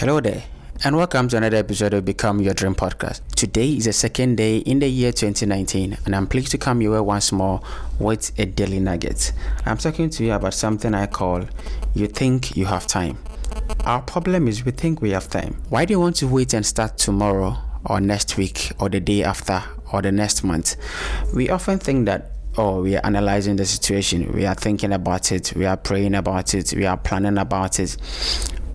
Hello there, and welcome to another episode of Become Your Dream Podcast. Today is the second day in the year 2019, and I'm pleased to come your way once more with a daily nugget. I'm talking to you about something I call You Think You Have Time. Our problem is we think we have time. Why do you want to wait and start tomorrow, or next week, or the day after, or the next month? We often think that oh, we are analyzing the situation, we are thinking about it, we are praying about it, we are planning about it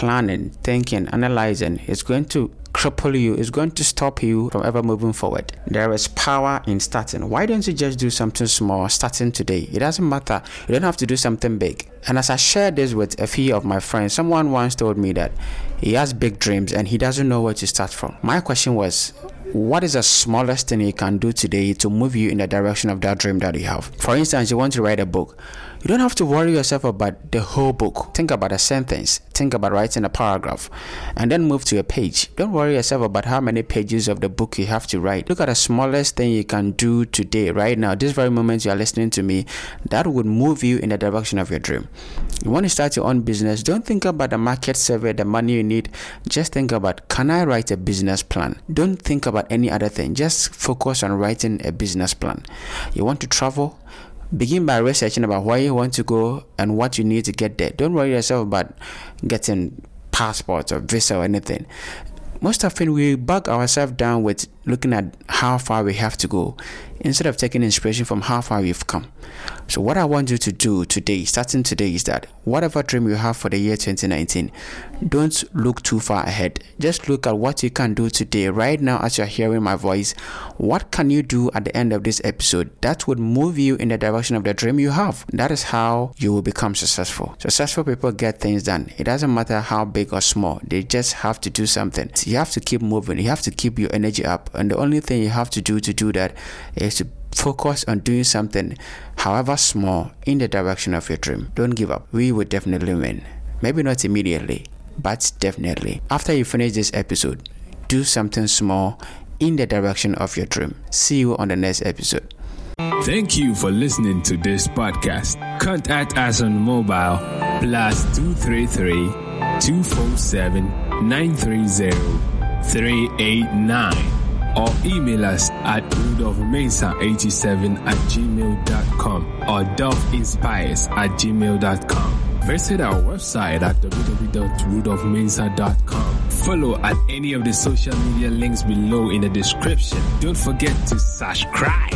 planning, thinking, analyzing is going to cripple you, is going to stop you from ever moving forward. There is power in starting. Why don't you just do something small starting today? It doesn't matter. You don't have to do something big. And as I shared this with a few of my friends, someone once told me that he has big dreams and he doesn't know where to start from. My question was, what is the smallest thing you can do today to move you in the direction of that dream that you have? For instance, you want to write a book. You don't have to worry yourself about the whole book. Think about a sentence, think about writing a paragraph, and then move to a page. Don't worry yourself about how many pages of the book you have to write. Look at the smallest thing you can do today, right now, this very moment you are listening to me, that would move you in the direction of your dream. You want to start your own business, don't think about the market survey, the money you need. Just think about can I write a business plan? Don't think about any other thing. Just focus on writing a business plan. You want to travel? Begin by researching about where you want to go and what you need to get there. Don't worry yourself about getting passports or visa or anything. Most often we bug ourselves down with looking at how far we have to go instead of taking inspiration from how far we've come. So, what I want you to do today, starting today, is that whatever dream you have for the year 2019, don't look too far ahead. Just look at what you can do today, right now, as you're hearing my voice. What can you do at the end of this episode that would move you in the direction of the dream you have? That is how you will become successful. Successful people get things done. It doesn't matter how big or small, they just have to do something. You have to keep moving, you have to keep your energy up and the only thing you have to do to do that is to focus on doing something, however small, in the direction of your dream. Don't give up. We will definitely win. Maybe not immediately, but definitely. After you finish this episode, do something small in the direction of your dream. See you on the next episode. Thank you for listening to this podcast. Contact us on mobile plus 233 247 930 389 or email us at rudolphmesa87 at gmail.com or dolphinspires at gmail.com. Visit our website at www.rudolphmensa.com. Follow at any of the social media links below in the description. Don't forget to subscribe.